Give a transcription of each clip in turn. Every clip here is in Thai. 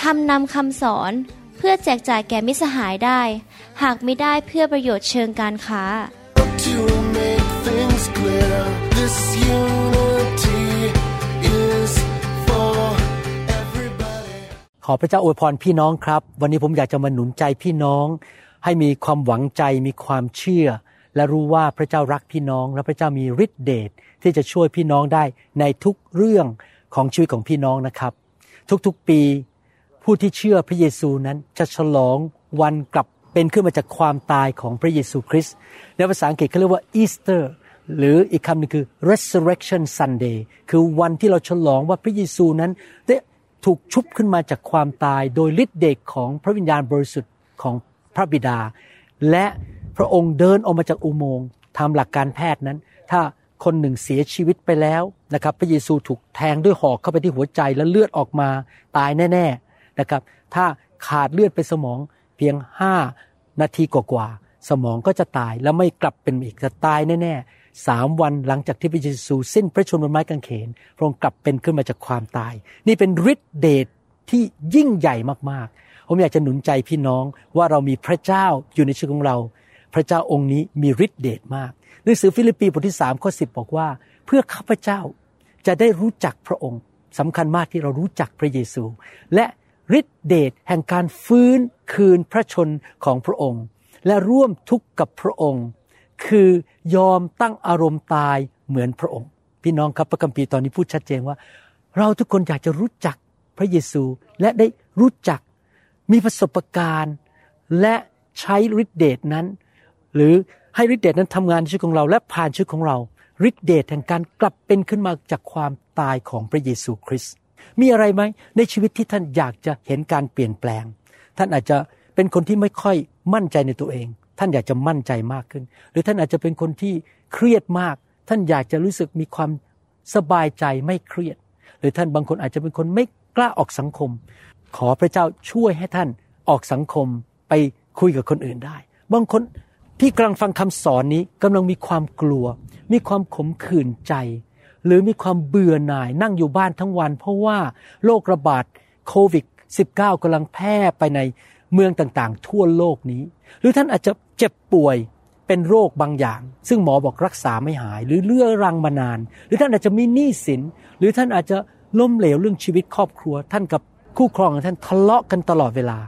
ทำนำคำสอนเพื่อแจกจ่ายแก่มิสหายได้ หากไม่ได้เพื่อประโยชน์เชิงการค้า To make things clear, this unity is for everybody. ขอพระเจ้าอวยพรพี่น้องครับ วันนี้ผมอยากจะมาหนุนใจพี่น้อง ให้มีความหวังใจมีความเชื่อ และรู้ว่าพระเจ้ารักพี่น้อง และพระเจ้ามีฤทธิเดชที่จะช่วยพี่น้องได้ในทุกเรื่องของชีวิตของพี่น้องนะครับ ทุกๆปี ผู้ที่เชื่อพระเยซูนั้นจะฉลองวันกลับเป็นขึ้นมาจากความตายของพระเยซูคริสต์ในภาษาอังกฤษเขาเรียกว่าอีสเตอร์หรืออีกคำหนึ่งคือ resurrection Sunday คือวันที่เราฉลองว่าพระเยซูนั้นได้ถูกชุบขึ้นมาจากความตาย โดยฤทธิ์เดชของพระวิญญาณบริสุทธิ์ของพระบิดา และพระองค์เดินออกมาจากอุโมงค์ทำหลักการแพทย์นั้น ถ้าคนหนึ่งเสียชีวิตไปแล้วนะครับ พระเยซูถูกแทงด้วยหอกเข้าไปที่หัวใจและเลือดออกมาตายแน่ๆ นะครับ ถ้าขาดเลือดไปสมองเพียง 5 นาทีกว่าๆสมองก็จะตายแล้วไม่กลับเป็นอีกจะตายแน่ๆสามวันหลังจากที่พระเยซูสิ้นพระชนม์บนไม้กางเขนพระองค์กลับเป็นขึ้นมาจากความตาย นี่เป็นฤทธิเดชที่ยิ่งใหญ่มากๆ ผมอยากจะหนุนใจพี่น้องว่าเรามีพระเจ้าอยู่ในชีวิตของเรา พระเจ้าองค์นี้มีฤทธิเดชมากหนังสือฟิลิปปีบทที่3ข้อ10 บอกว่า เพื่อข้าพเจ้าจะได้รู้จักพระองค์สำคัญมากที่เรารู้จักพระเยซู และ ฤทธิเดชแห่งการฟื้นคืนพระชนของพระองค์ และร่วมทุกข์กับพระองค์ คือยอมตั้งอารมณ์ตายเหมือนพระองค์ พี่น้องครับพระคัมภีร์ตอนนี้พูดชัดเจนว่า เราทุกคนอยากจะรู้จักพระเยซูและได้รู้จักมีประสบการณ์ และใช้ฤทธิเดชนั้น หรือให้ฤทธิเดชนั้นทำงานในชีวิตของเรา และผ่านชีวิตของเราฤทธิเดชแห่งการกลับเป็นขึ้นมาจากความตายของพระเยซูคริสต์ มีอะไรไหมในชีวิตที่ท่านอยากจะเห็นการเปลี่ยนแปลง ท่านอาจจะเป็นคนที่ไม่ค่อยมั่นใจในตัวเอง ท่านอยากจะมั่นใจมากขึ้น หรือท่านอาจจะเป็นคนที่เครียดมาก ท่านอยากจะรู้สึกมีความสบายใจไม่เครียด หรือท่านบางคนอาจจะเป็นคนไม่กล้าออกสังคม ขอพระเจ้าช่วยให้ท่านออกสังคมไปคุยกับคนอื่นได้ บางคนที่กำลังฟังคำสอนนี้กำลังมีความกลัว มีความขมขื่นใจ หรือมีความเบื่อหน่ายนั่งอยู่บ้านทั้งวัน เพราะว่าโรคระบาดโควิด -19 กำลังแพร่ไปในเมืองต่างๆ ทั่วโลกนี้ หรือท่านอาจจะเจ็บป่วยเป็นโรคบางอย่าง ซึ่งหมอบอกรักษาไม่หาย หรือเลื่อรังมานาน หรือท่านอาจจะมีหนี้สิน หรือท่านอาจจะล้มเหลวเรื่องชีวิตครอบครัว ท่านกับคู่ครองของท่านทะเลาะกันตลอดเวลา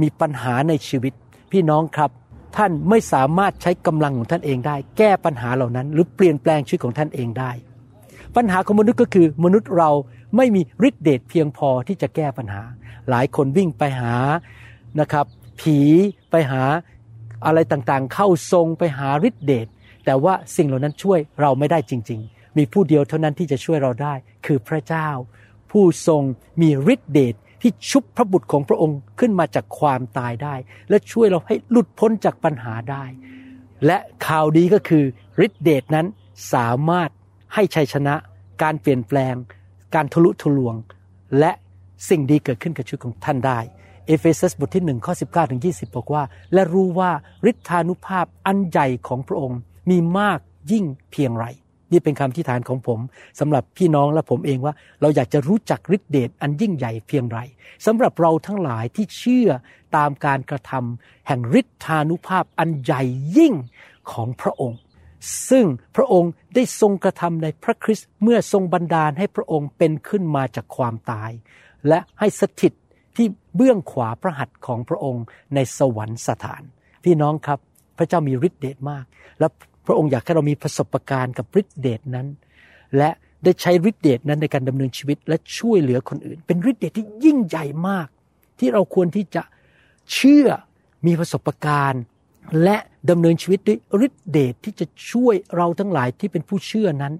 มีปัญหาในชีวิต พี่น้องครับท่านไม่สามารถใช้กำลังของท่านเองได้ แก้ปัญหาเหล่านั้น หรือเปลี่ยนแปลงชีวิตของท่านเองได้ ปัญหาของมนุษย์ก็คือมนุษย์เราไม่มีฤทธิเดชเพียงพอที่จะแก้ปัญหา หลายคนวิ่งไปหานะครับ ผีไปหาอะไรต่างๆ เข้าทรงไปหาฤทธิเดชแต่ว่าสิ่งเหล่านั้นช่วยเราไม่ได้จริง ๆ มีผู้เดียวเท่านั้นที่จะช่วยเราได้ คือพระเจ้า ผู้ทรงมีฤทธิเดชที่ชุบพระบุตรของพระองค์ขึ้นมาจากความตายได้ และช่วยเราให้หลุดพ้นจากปัญหาได้ และข่าวดีก็คือฤทธิเดชนั้นสามารถ ให้ชัยชนะ การเปลี่ยนแปลง การทะลุทะลวง และสิ่งดีเกิดขึ้นกับชีวิตของท่านได้ เอเฟซัสบทที่1ข้อ19ถึง20 บอกว่า และรู้ว่าฤทธานุภาพอันใหญ่ของพระองค์มีมากยิ่งเพียงไร นี่เป็นคำที่ฐานของผมสำหรับพี่น้องและผมเองว่า เราอยากจะรู้จักฤทธิเดชอันยิ่งใหญ่เพียงไรสำหรับเราทั้งหลายที่เชื่อตามการกระทำแห่งฤทธานุภาพอันใหญ่ยิ่งของพระองค์ ซึ่งพระองค์ได้ทรงกระทำในพระคริสต์เมื่อทรงบันดาลให้พระองค์เป็นขึ้นมาจากความตาย และให้สถิตที่เบื้องขวาพระหัตถ์ของพระองค์ในสวรรคสถาน พี่น้องครับพระเจ้ามีฤทธิเดชมาก และพระองค์อยากให้เรามีประสบการณ์กับฤทธิเดชนั้น และได้ใช้ฤทธิเดชนั้นในการดำเนินชีวิตและช่วยเหลือคนอื่น เป็นฤทธิเดชที่ยิ่งใหญ่มาก ที่เราควรที่จะเชื่อมีประสบการณ์ และดำเนินชีวิตด้วยฤทธิเดชที่จะช่วยเราทั้งหลายที่เป็นผู้เชื่อนั้น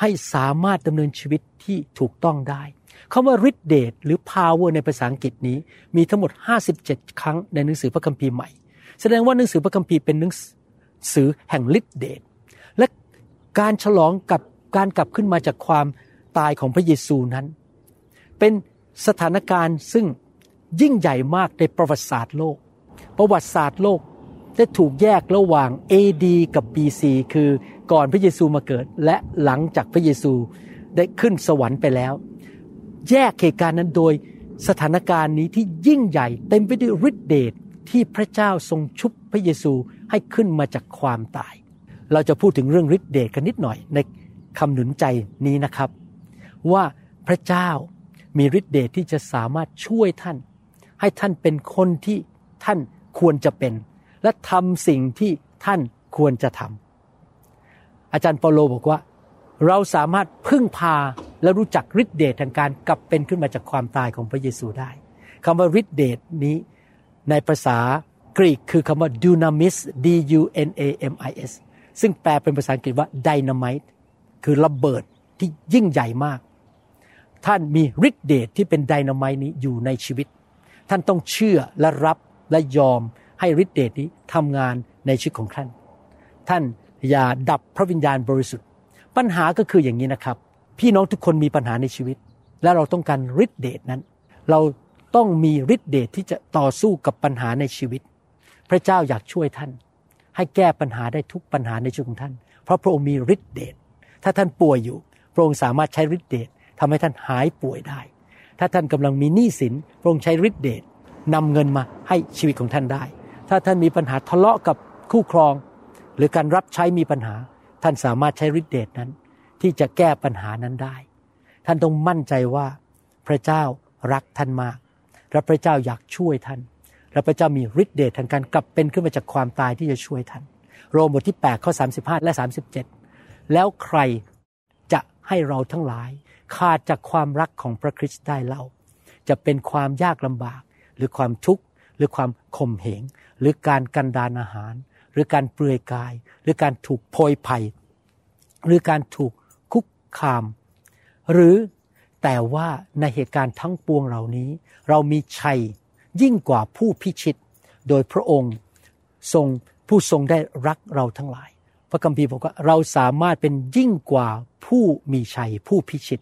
ให้สามารถดำเนินชีวิตที่ถูกต้องได้คำว่าฤทธิเดชหรือ power ในภาษาอังกฤษนี้มีทั้งหมด 57 ครั้งในหนังสือพระคัมภีร์ใหม่ แสดงว่าหนังสือพระคัมภีร์เป็นหนังสือแห่งฤทธิเดชและการฉลองกับการกลับขึ้นมาจากความตายของพระเยซูนั้น เป็นสถานการณ์ซึ่งยิ่งใหญ่มากในประวัติศาสตร์โลก ประวัติศาสตร์โลก ได้ถูกแยกระหว่าง AD กับ BC คือก่อนพระเยซูมาเกิด และหลังจากพระเยซูได้ขึ้นสวรรค์ไปแล้ว แยกเหตุการณ์นั้นโดยสถานการณ์นี้ที่ยิ่งใหญ่ เต็มไปด้วยฤทธิเดชที่พระเจ้าทรงชุบพระเยซูให้ขึ้นมาจากความตาย เราจะพูดถึงเรื่องฤทธิเดชกันนิดหน่อยในคำหนุนใจนี้นะครับ ว่าพระเจ้ามีฤทธิเดชที่จะสามารถช่วยท่าน ให้ท่านเป็นคนที่ท่านควรจะเป็น และทำสิ่งที่ท่านควรจะทำอาจารย์เปโลบอกว่า เราสามารถพึ่งพาและรู้จักฤทธิเดชทางการกลับเป็นขึ้นมาจากความตายของพระเยซูได้คำว่าฤทธิเดชนี้ในภาษากรีกคือคำว่า dunamis d u n a m i s ซึ่งแปลเป็นภาษาอังกฤษว่า dynamite คือระเบิดที่ยิ่งใหญ่มาก ท่านมีฤทธิเดชที่เป็นไดนาไมต์นี้อยู่ในชีวิต ท่านต้องเชื่อและรับและยอม ให้ฤทธิเดชนี้ทำงานในชีวิตของท่าน ท่านอย่าดับพระวิญญาณบริสุทธิ์ ปัญหาก็คืออย่างนี้นะครับ พี่น้องทุกคนมีปัญหาในชีวิต และเราต้องการฤทธิเดชนั้น เราต้องมีฤทธิเดชที่จะต่อสู้กับปัญหาในชีวิต พระเจ้าอยากช่วยท่าน ให้แก้ปัญหาได้ทุกปัญหาในชีวิตของท่าน เพราะพระองค์มีฤทธิเดชถ้าท่านป่วยอยู่ พระองค์สามารถใช้ฤทธิเดชทำให้ท่านหายป่วยได้ ถ้าท่านกำลังมีหนี้สิน พระองค์ใช้ฤทธิเดชนำเงินมาให้ชีวิตของท่านได้ ถ้าท่านมีปัญหาทะเลาะกับคู่ครอง หรือการรับใช้มีปัญหา ท่านสามารถใช้ฤทธิเดชนั้น ที่จะแก้ปัญหานั้นได้ ท่านต้องมั่นใจว่าพระเจ้ารักท่านมาก และพระเจ้าอยากช่วยท่าน และพระเจ้ามีฤทธิเดชทางการกลับเป็นขึ้นมาจากความตายที่จะช่วยท่าน โรมบทที่8ข้อ35 และ 37 แล้วใครจะให้เราทั้งหลายขาดจากความรักของพระคริสต์ได้เล่า จะเป็นความยากลำบากหรือความทุกข์ หรือความข่มเหง หรือการกันดานอาหาร หรือการเปลือยกาย หรือการถูกโพยภัย หรือการถูกคุกคาม หรือแต่ว่าในเหตุการณ์ทั้งปวงเหล่านี้ เรามีชัยยิ่งกว่าผู้พิชิต โดยพระองค์ทรงผู้ทรงได้รักเราทั้งหลาย พระคัมภีร์บอกว่าเราสามารถเป็นยิ่งกว่าผู้มีชัยผู้พิชิต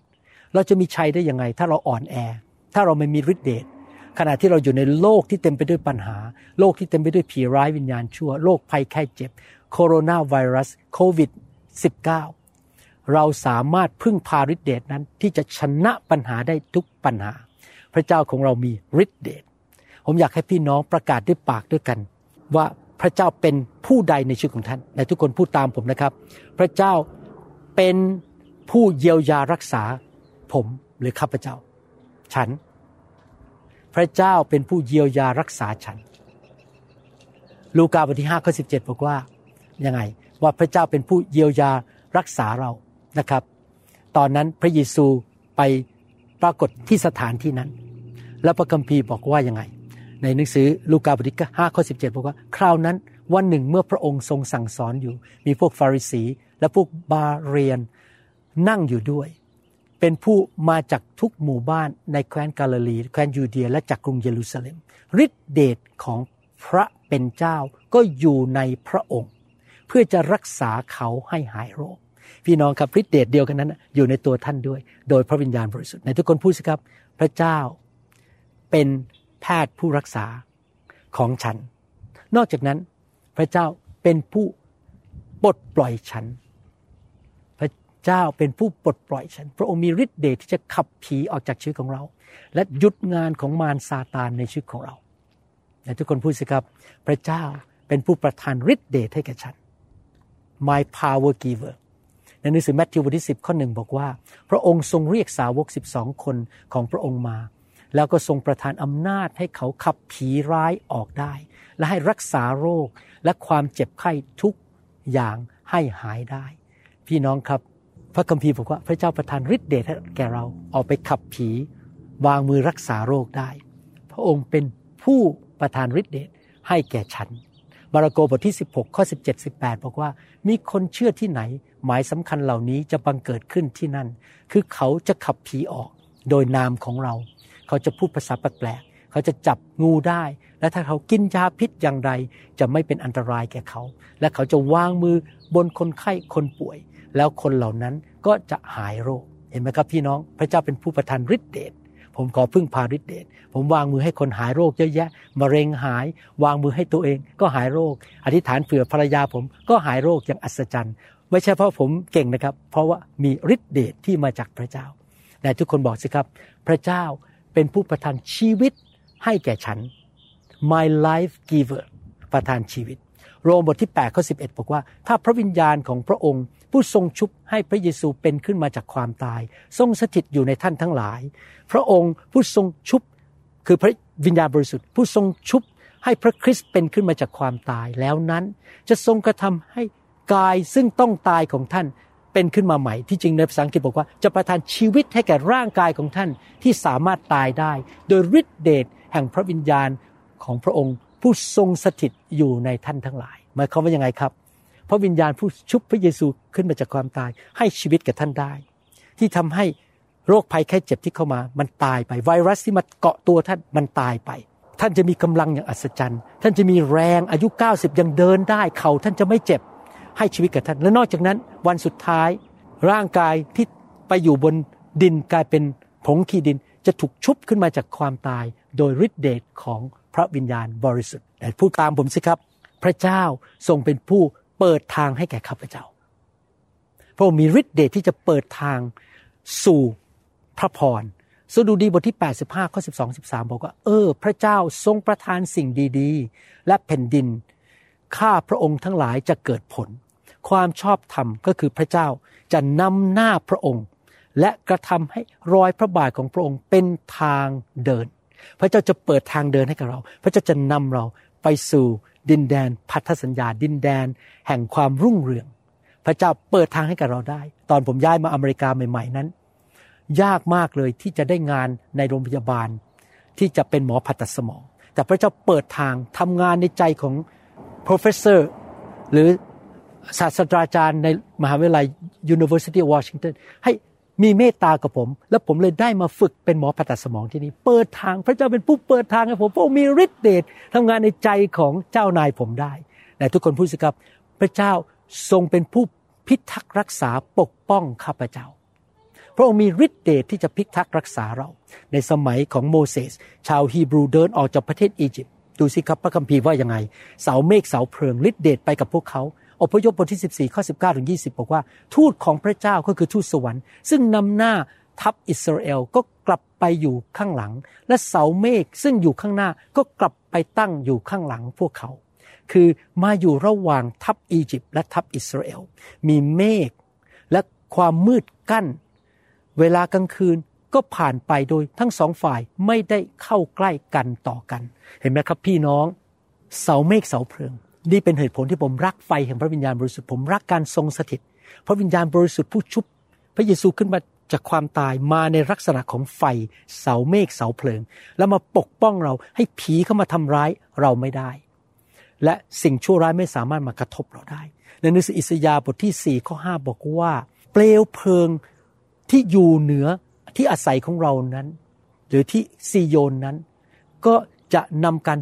เราจะมีชัยได้ยังไง ถ้าเราอ่อนแอ ถ้าเราไม่มีฤทธิเดช ขณะที่เราอยู่ในโลกที่เต็มไปด้วยปัญหา โลกที่เต็มไปด้วยผีร้ายวิญญาณชั่ว โรคภัยแค่เจ็บ โคโรนาไวรัสโควิด -19 เราสามารถพึ่งพาฤทธิเดชนั้นที่จะชนะปัญหาได้ทุกปัญหา พระเจ้าของเรามีฤทธิเดชผมอยากให้พี่น้องประกาศด้วยปากด้วยกัน ว่าพระเจ้าเป็นผู้ใดในชีวิตของท่านในทุกคนพูดตามผมนะครับ พระเจ้าเป็นผู้เยียวยารักษาผมหรือข้าพเจ้า ฉัน พระเจ้าเป็นผู้เยียวยารักษาฉัน ลูกาบทที่5ข้อ17 บอกว่ายังไงว่าพระเจ้าเป็นผู้เยียวยารักษาเรานะครับ ตอนนั้นพระเยซูไปปรากฏที่สถานที่นั้น แล้วพระคัมภีร์บอกว่ายังไง ในหนังสือลูกาบทที่5ข้อ17 บอกว่า คราวนั้นวันหนึ่งเมื่อพระองค์ทรงสั่งสอนอยู่ มีพวกฟาริสีและพวกบาเรียนนั่งอยู่ด้วย เป็นผู้มาจากทุกหมู่บ้านในแคว้นกาลิลี แคว้นยูเดียและจากกรุงเยรูซาเล็มฤทธิเดชของพระเป็นเจ้าก็อยู่ในพระองค์ เพื่อจะรักษาเขาให้หายโรค พี่น้องครับฤทธิเดชเดียวกันนั้น อยู่ในตัวท่านด้วย โดยพระวิญญาณบริสุทธิ์ในทุกคนพูดสิครับ พระเจ้าเป็นแพทย์ผู้รักษาของฉัน นอกจากนั้นพระเจ้าเป็นผู้ปลดปล่อยฉัน เจ้าเป็นผู้ปลดปล่อยฉัน พระองค์มีฤทธิ์เดชที่จะขับผีออกจากชีวิตของเรา และหยุดงานของมารซาตานในชีวิตของเราในทุกคนพูดสิครับ พระเจ้าเป็นผู้ประทานฤทธิ์เดชให้แก่ฉัน my power giver ในหนังสือแมทธิวบทที่10ข้อหนึ่งบอกว่า พระองค์ทรงเรียกสาวก 12 คนของพระองค์มา แล้วก็ทรงประทานอำนาจให้เขาขับผีร้ายออกได้ และให้รักษาโรคและความเจ็บไข้ทุกอย่างให้หายได้ พี่น้องครับ พระคัมภีร์บอกว่าพระเจ้าประทานฤทธิ์เดชให้แก่เราออกไปขับผี วางมือรักษาโรคได้ พระองค์เป็นผู้ประทานฤทธิ์เดชให้แก่ฉันมาระโกบทที่ 16 ข้อ 17 18 บอกว่า มีคนเชื่อที่ไหน หมายสำคัญเหล่านี้จะบังเกิดขึ้นที่นั่น คือเขาจะขับผีออกโดยนามของเรา เขาจะพูดภาษาแปลกๆเขาจะจับงูได้ และถ้าเขากินยาพิษอย่างไรจะไม่เป็นอันตรายแก่เขา และเขาจะวางมือบนคนไข้คนป่วย แล้วคนเหล่านั้นก็จะหายโรค เห็นไหมครับพี่น้อง พระเจ้าเป็นผู้ประทานฤทธิเดช ผมขอพึ่งพาฤทธิเดช ผมวางมือให้คนหายโรคเยอะแยะมะเร็งหาย วางมือให้ตัวเองก็หายโรค อธิษฐานเผื่อภรรยาผมก็หายโรคอย่างอัศจรรย์ ไม่ใช่เพราะผมเก่งนะครับ เพราะว่ามีฤทธิเดชที่มาจากพระเจ้า แต่ทุกคนบอกสิครับ พระเจ้าเป็นผู้ประทานชีวิตให้แก่ฉัน my life giver ประทานชีวิต โรมบทที่8ข้อ11 บอกว่า ถ้าพระวิญญาณของพระองค์ผู้ทรงชุบให้พระเยซูเป็นขึ้นมาจากความตาย ทรงสถิตอยู่ในท่านทั้งหลาย พระองค์ผู้ทรงชุบคือพระวิญญาณบริสุทธิ์ ผู้ทรงชุบให้พระคริสต์เป็นขึ้นมาจากความตายแล้วนั้นจะทรงกระทำให้กายซึ่งต้องตายของท่านเป็นขึ้นมาใหม่ ที่จริงในภาษาอังกฤษบอกว่าจะประทานชีวิตให้แก่ร่างกายของท่านที่สามารถตายได้ โดยฤทธิเดชแห่งพระวิญญาณของพระองค์ ผู้ทรงสถิตอยู่ในท่านทั้งหลายหมายความว่ายังไงครับ พระวิญญาณผู้ชุบพระเยซูขึ้นมาจากความตาย ให้ชีวิตกับท่านได้ ที่ทำให้โรคภัยแค่เจ็บที่เข้ามา มันตายไปไวรัสที่มาเกาะตัวท่านมันตายไป ท่านจะมีกำลังอย่างอัศจรรย์ ท่านจะมีแรงอายุ 90 ยังเดินได้เข่าท่านจะไม่เจ็บให้ชีวิตกับท่าน และนอกจากนั้น วันสุดท้าย ร่างกายที่ไปอยู่บนดินกลายเป็นผงขี้ดินจะถูกชุบขึ้นมาจากความตาย โดยฤทธิเดชของ พระวิญญาณบริสุทธิ์แต่พูดตามผมสิครับ พระเจ้าทรงเป็นผู้เปิดทางให้แก่ข้าพเจ้า พระองค์มีฤทธิ์เดชที่จะเปิดทางสู่พระพรสดุดีบทที่ 85 ข้อ 12 13 บอกว่า เออ พระเจ้าทรงประทานสิ่งดีๆ และแผ่นดิน ข้าพระองค์ทั้งหลายจะเกิดผล ความชอบธรรมก็คือพระเจ้าจะนำหน้าพระองค์ และกระทำให้รอยพระบาทของพระองค์เป็นทางเดิน พระเจ้าจะเปิดทางเดินให้กับเรา พระเจ้าจะนำเราไปสู่ดินแดนพันธสัญญา ดินแดน แห่งความรุ่งเรือง พระเจ้าเปิดทางให้กับเราได้ ตอนผมย้ายมาอเมริกาใหม่ ๆ นั้น ยากมากเลยที่จะได้งานในโรงพยาบาล ที่จะเป็นหมอผ่าตัดสมอง แต่พระเจ้าเปิดทางทำงานในใจของ professor หรือศาสตราจารย์ในมหาวิทยาลัย University of Washington ให้ มีเมตตากับผม แล้วผมเลยได้มาฝึกเป็นหมอผ่าตัดสมองที่นี่เปิดทางพระเจ้าเป็นผู้เปิดทางให้ผมพระองค์มีฤทธิ์เดชทำงานในใจของเจ้านายผมได้แต่ทุกคนพูดสิครับ พระเจ้าทรงเป็นผู้พิทักษ์รักษาปกป้องข้าพเจ้า พระองค์มีฤทธิ์เดชที่จะพิทักษ์รักษาเรา ในสมัยของโมเสส ชาวฮีบรูเดินออกจากประเทศอียิปต์ดูสิครับพระคัมภีร์ว่ายังไง เสาเมฆเสาเพลิงฤทธิ์เดชไปกับพวกเขา อพยพบทที่ 14 ข้อ 19 ถึง 20 บอกว่า ทูตของพระเจ้าก็คือทูตสวรรค์ ซึ่งนำหน้าทัพอิสราเอลก็กลับไปอยู่ข้างหลัง และเสาเมฆซึ่งอยู่ข้างหน้าก็กลับไปตั้งอยู่ข้างหลังพวกเขา คือมาอยู่ระหว่างทัพอียิปต์และทัพอิสราเอล มีเมฆและความมืดกั้น เวลากลางคืนก็ผ่านไปโดยทั้งสองฝ่ายไม่ได้เข้าใกล้กันต่อกัน เห็นไหมครับพี่น้อง เสาเมฆเสาเพลิง นี่เป็นเหตุผลที่ผมรักไฟแห่งพระวิญญาณบริสุทธิ์ผมรักการทรงสถิต พระวิญญาณบริสุทธิ์ผู้ชุบ พระเยซูขึ้นมาจากความตายมาในลักษณะของไฟ เสาเมฆเสาเพลิง แล้วมาปกป้องเราให้ผีเข้ามาทำร้ายเราไม่ได้ และสิ่งชั่วร้ายไม่สามารถมากระทบเราได้ ในหนังสืออิสยาห์บทที่4ข้อ5บอกว่า เปลวเพลิงที่อยู่เหนือที่อาศัยของเรานั้น หรือที่ซีโยนนั้น ก็จะนำการ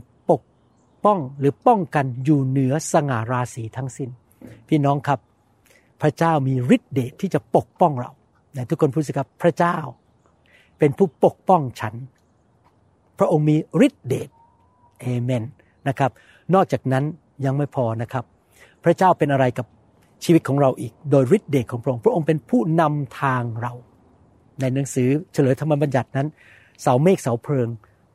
ป้องหรือป้องกันอยู่เหนือสง่าราศีทั้งสิน้น พี่น้องครับ พระเจ้ามีฤทธิเดชที่จะปกป้องเราแต่ทุกคนพูดสิครับพระเจ้า เป็นผู้ปกป้องฉัน พระองค์มีฤทธิเดชเอเมนนะครับ นอกจากนั้นยังไม่พอนะครับ พระเจ้าเป็นอะไรกับชีวิตของเราอีก โดยฤทธิเดชของพระองค์พระองค์เป็นผู้นำทางเรา ในหนังสือเฉลยธรรมบัญญัตินั้น เสาเมฆเสาเพลิง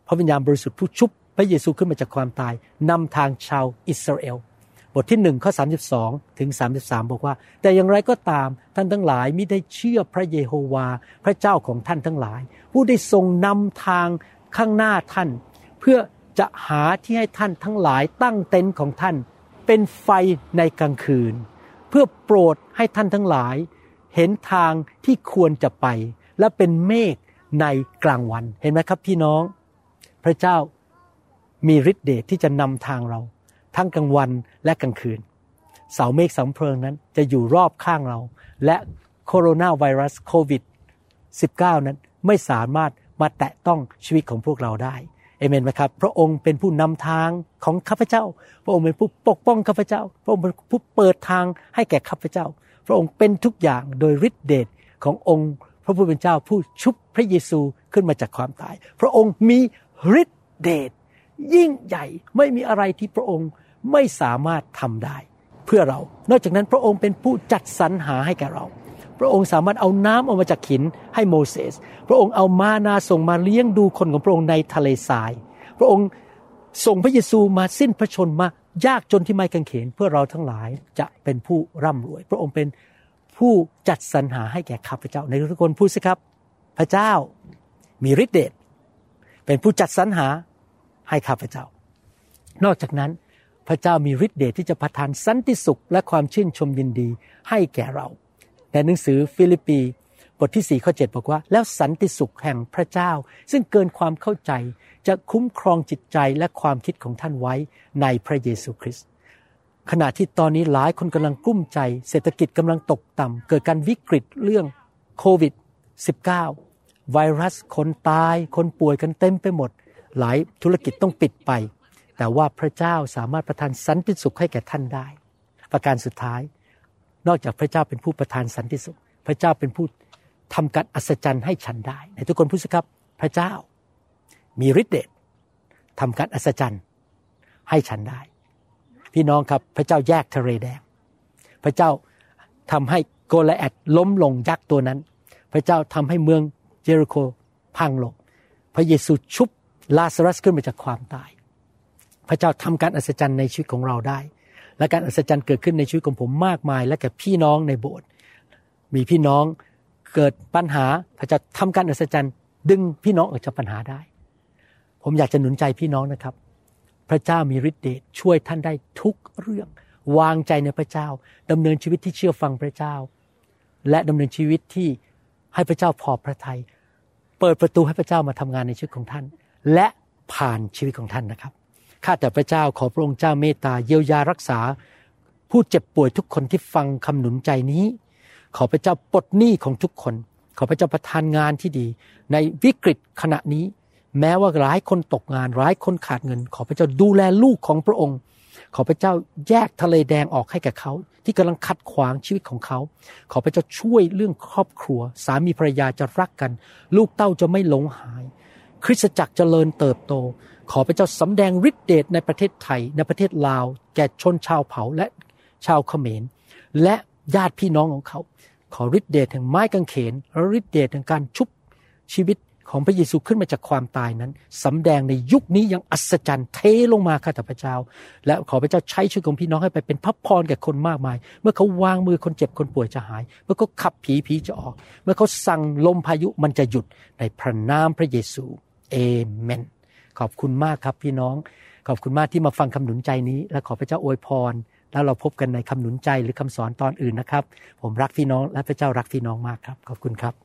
พระวิญญาณบริสุทธิ์ผู้ชุบ พระเยซูขึ้นมาจากความตายนำทางชาวอิสราเอลบทที่หนึ่งข้อ 32 ถึง 33 บอกว่า แต่อย่างไรก็ตามท่านทั้งหลายมิได้เชื่อพระเยโฮวา พระเจ้าของท่านทั้งหลาย ผู้ได้ทรงนำทางข้างหน้าท่าน เพื่อจะหาที่ให้ท่านทั้งหลายตั้งเต็นท์ของท่าน เป็นไฟในกลางคืน เพื่อโปรดให้ท่านทั้งหลาย เห็นทางที่ควรจะไป และเป็นเมฆในกลางวันเห็นไหมครับพี่น้อง พระเจ้า มีฤทธิ์เดชที่จะนำทางเรา ทั้งกลางวันและกลางคืน เสาเมฆสาเพลิงนั้นจะอยู่รอบข้างเรา และโคโรนาไวรัสโควิด 19 นั้นไม่สามารถมาแตะต้องชีวิตของพวกเราได้เอเมนไหมครับ พระองค์เป็นผู้นำทางของข้าพเจ้า พระองค์เป็นผู้ปกป้องข้าพเจ้า พระองค์เป็นผู้เปิดทางให้แก่ข้าพเจ้า พระองค์เป็นทุกอย่างโดยฤทธิเดชขององค์พระผู้เป็นเจ้าผู้ชุบพระเยซูขึ้นมาจากความตาย พระองค์มีฤทธิเดช ยิ่งใหญ่ไม่มีอะไรที่พระองค์ไม่สามารถทำได้ เพื่อเรา นอกจากนั้นพระองค์เป็นผู้จัดสรรหาให้แก่เรา พระองค์สามารถเอาน้ำออกมาจากหินให้โมเสส พระองค์เอามานาส่งมาเลี้ยงดูคนของพระองค์ในทะเลทราย พระองค์ส่งพระเยซูมาสิ้นพระชนมายากจนที่ไม้กางเขนเพื่อเราทั้งหลายจะเป็นผู้ร่ำรวย พระองค์เป็นผู้จัดสรรหาให้แก่ข้าพเจ้าในทุกคนพูดสิครับ พระเจ้ามีฤทธิ์เดชเป็นผู้จัดสรรหา ให้ข้าพเจ้า นอกจากนั้นพระเจ้ามีฤทธิ์เดชที่จะประทานสันติสุขและความชื่นชมยินดีให้แก่เราในหนังสือฟิลิปปีบทที่4ข้อ7บอกว่า แล้วสันติสุขแห่งพระเจ้า ซึ่งเกินความเข้าใจจะคุ้มครองจิตใจและความคิดของท่านไว้ในพระเยซูคริสต์ขณะที่ตอนนี้หลายคนกำลังกลุ้มใจ เศรษฐกิจกำลังตกต่ำเกิดการวิกฤตเรื่องโควิด -19 ไวรัสคนตาย คนป่วยกันเต็มไปหมด หลายธุรกิจต้องปิดไป แต่ว่าพระเจ้าสามารถประทานสันติสุขให้แก่ท่านได้ ประการสุดท้าย นอกจากพระเจ้าเป็นผู้ประทานสันติสุข พระเจ้าเป็นผู้ทำการอัศจรรย์ให้ฉันได้ในทุกคนพูดสิครับ พระเจ้ามีฤทธิ์เดชทำการอัศจรรย์ให้ฉันได้ พี่น้องครับพระเจ้าแยกทะเลแดง พระเจ้าทำให้โกลแอดล้มลงยักษ์ตัวนั้น พระเจ้าทำให้เมืองเยริโคพังลง พระเยซูชุบ ลาซารัสขึ้นมาจากความตาย พระเจ้าทำการอัศจรรย์ในชีวิตของเราได้ และการอัศจรรย์เกิดขึ้นในชีวิตของผมมากมาย และกับพี่น้องในโบสถ์มีพี่น้องเกิดปัญหาพระเจ้าทำการอัศจรรย์ดึงพี่น้องออกจากปัญหาได้ ผมอยากจะหนุนใจพี่น้องนะครับ พระเจ้ามีฤทธิ์เดชช่วยท่านได้ทุกเรื่อง วางใจในพระเจ้าดำเนินชีวิตที่เชื่อฟังพระเจ้า และดำเนินชีวิตที่ให้พระเจ้าพอพระทยัยเปิดประตูให้พระเจ้ามาทำงานในชีวิตของท่าน และผ่านชีวิตของท่านนะครับ ข้าแต่พระเจ้าขอพระองค์เจ้าเมตตาเยียวยารักษา ผู้เจ็บป่วยทุกคนที่ฟังคำหนุนใจนี้ ขอพระเจ้าปลดหนี้ของทุกคน ขอพระเจ้าประทานงานที่ดี ในวิกฤตขณะนี้ แม้ว่าหลายคนตกงานหลายคนขาดเงิน ขอพระเจ้าดูแลลูกของพระองค์ขอพระเจ้าแยกทะเลแดงออกให้แก่เขา ที่กำลังขัดขวางชีวิตของเขา ขอพระเจ้าช่วยเรื่องครอบครัว สามีภรรยาจะรักกัน ลูกเต้าจะไม่หลงหาย คริสตจักรเจริญเติบโต ขอพระเจ้าสำแดงฤทธิเดชในประเทศไทย ในประเทศลาว แก่ชนชาวเผ่าและชาวเขมร และญาติพี่น้องของเขา ขอฤทธิเดชแห่งไม้กางเขนและฤทธิเดชแห่งการชุบชีวิต ของพระเยซูขึ้นมาจากความตายนั้นสำแดงในยุคนี้ย่างอัศจรรย์เทลงมาข้าแต่พระเจ้า และขอพระเจ้าใช้ชีวิตของพี่น้องให้ไปเป็นพับพรแก่คนมากมาย เมื่อเขาวางมือคนเจ็บคนป่วยจะหาย เมื่อเขาขับผีผีจะออก เมื่อเขาสั่งลมพายุมันจะหยุดในพระนามพระเยซูเอเมน ขอบคุณมากครับพี่น้อง ขอบคุณมากที่มาฟังคำหนุนใจนี้ และขอพระเจ้าอวยพร แล้วเราพบกันในคำหนุนใจหรือคำสอนตอนอื่นนะครับ ผมรักพี่น้องและพระเจ้ารักพี่น้องมากครับ ขอบคุณครับ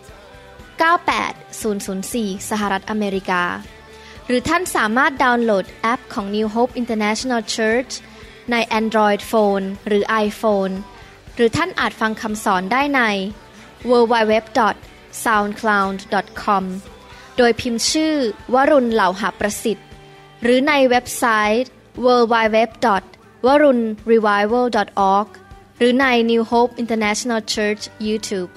98004 สหรัฐอเมริกา หรือท่านสามารถดาวน์โหลดแอปของ New Hope International Church ใน Android Phone หรือ iPhone หรือท่านอาจฟังคำสอนได้ใน www.soundcloud.com โดยพิมพ์ชื่อวรุณเหล่าหาประสิทธิ์ หรือในเว็บไซต์ www.warunrevival.org หรือใน New Hope International Church YouTube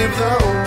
live the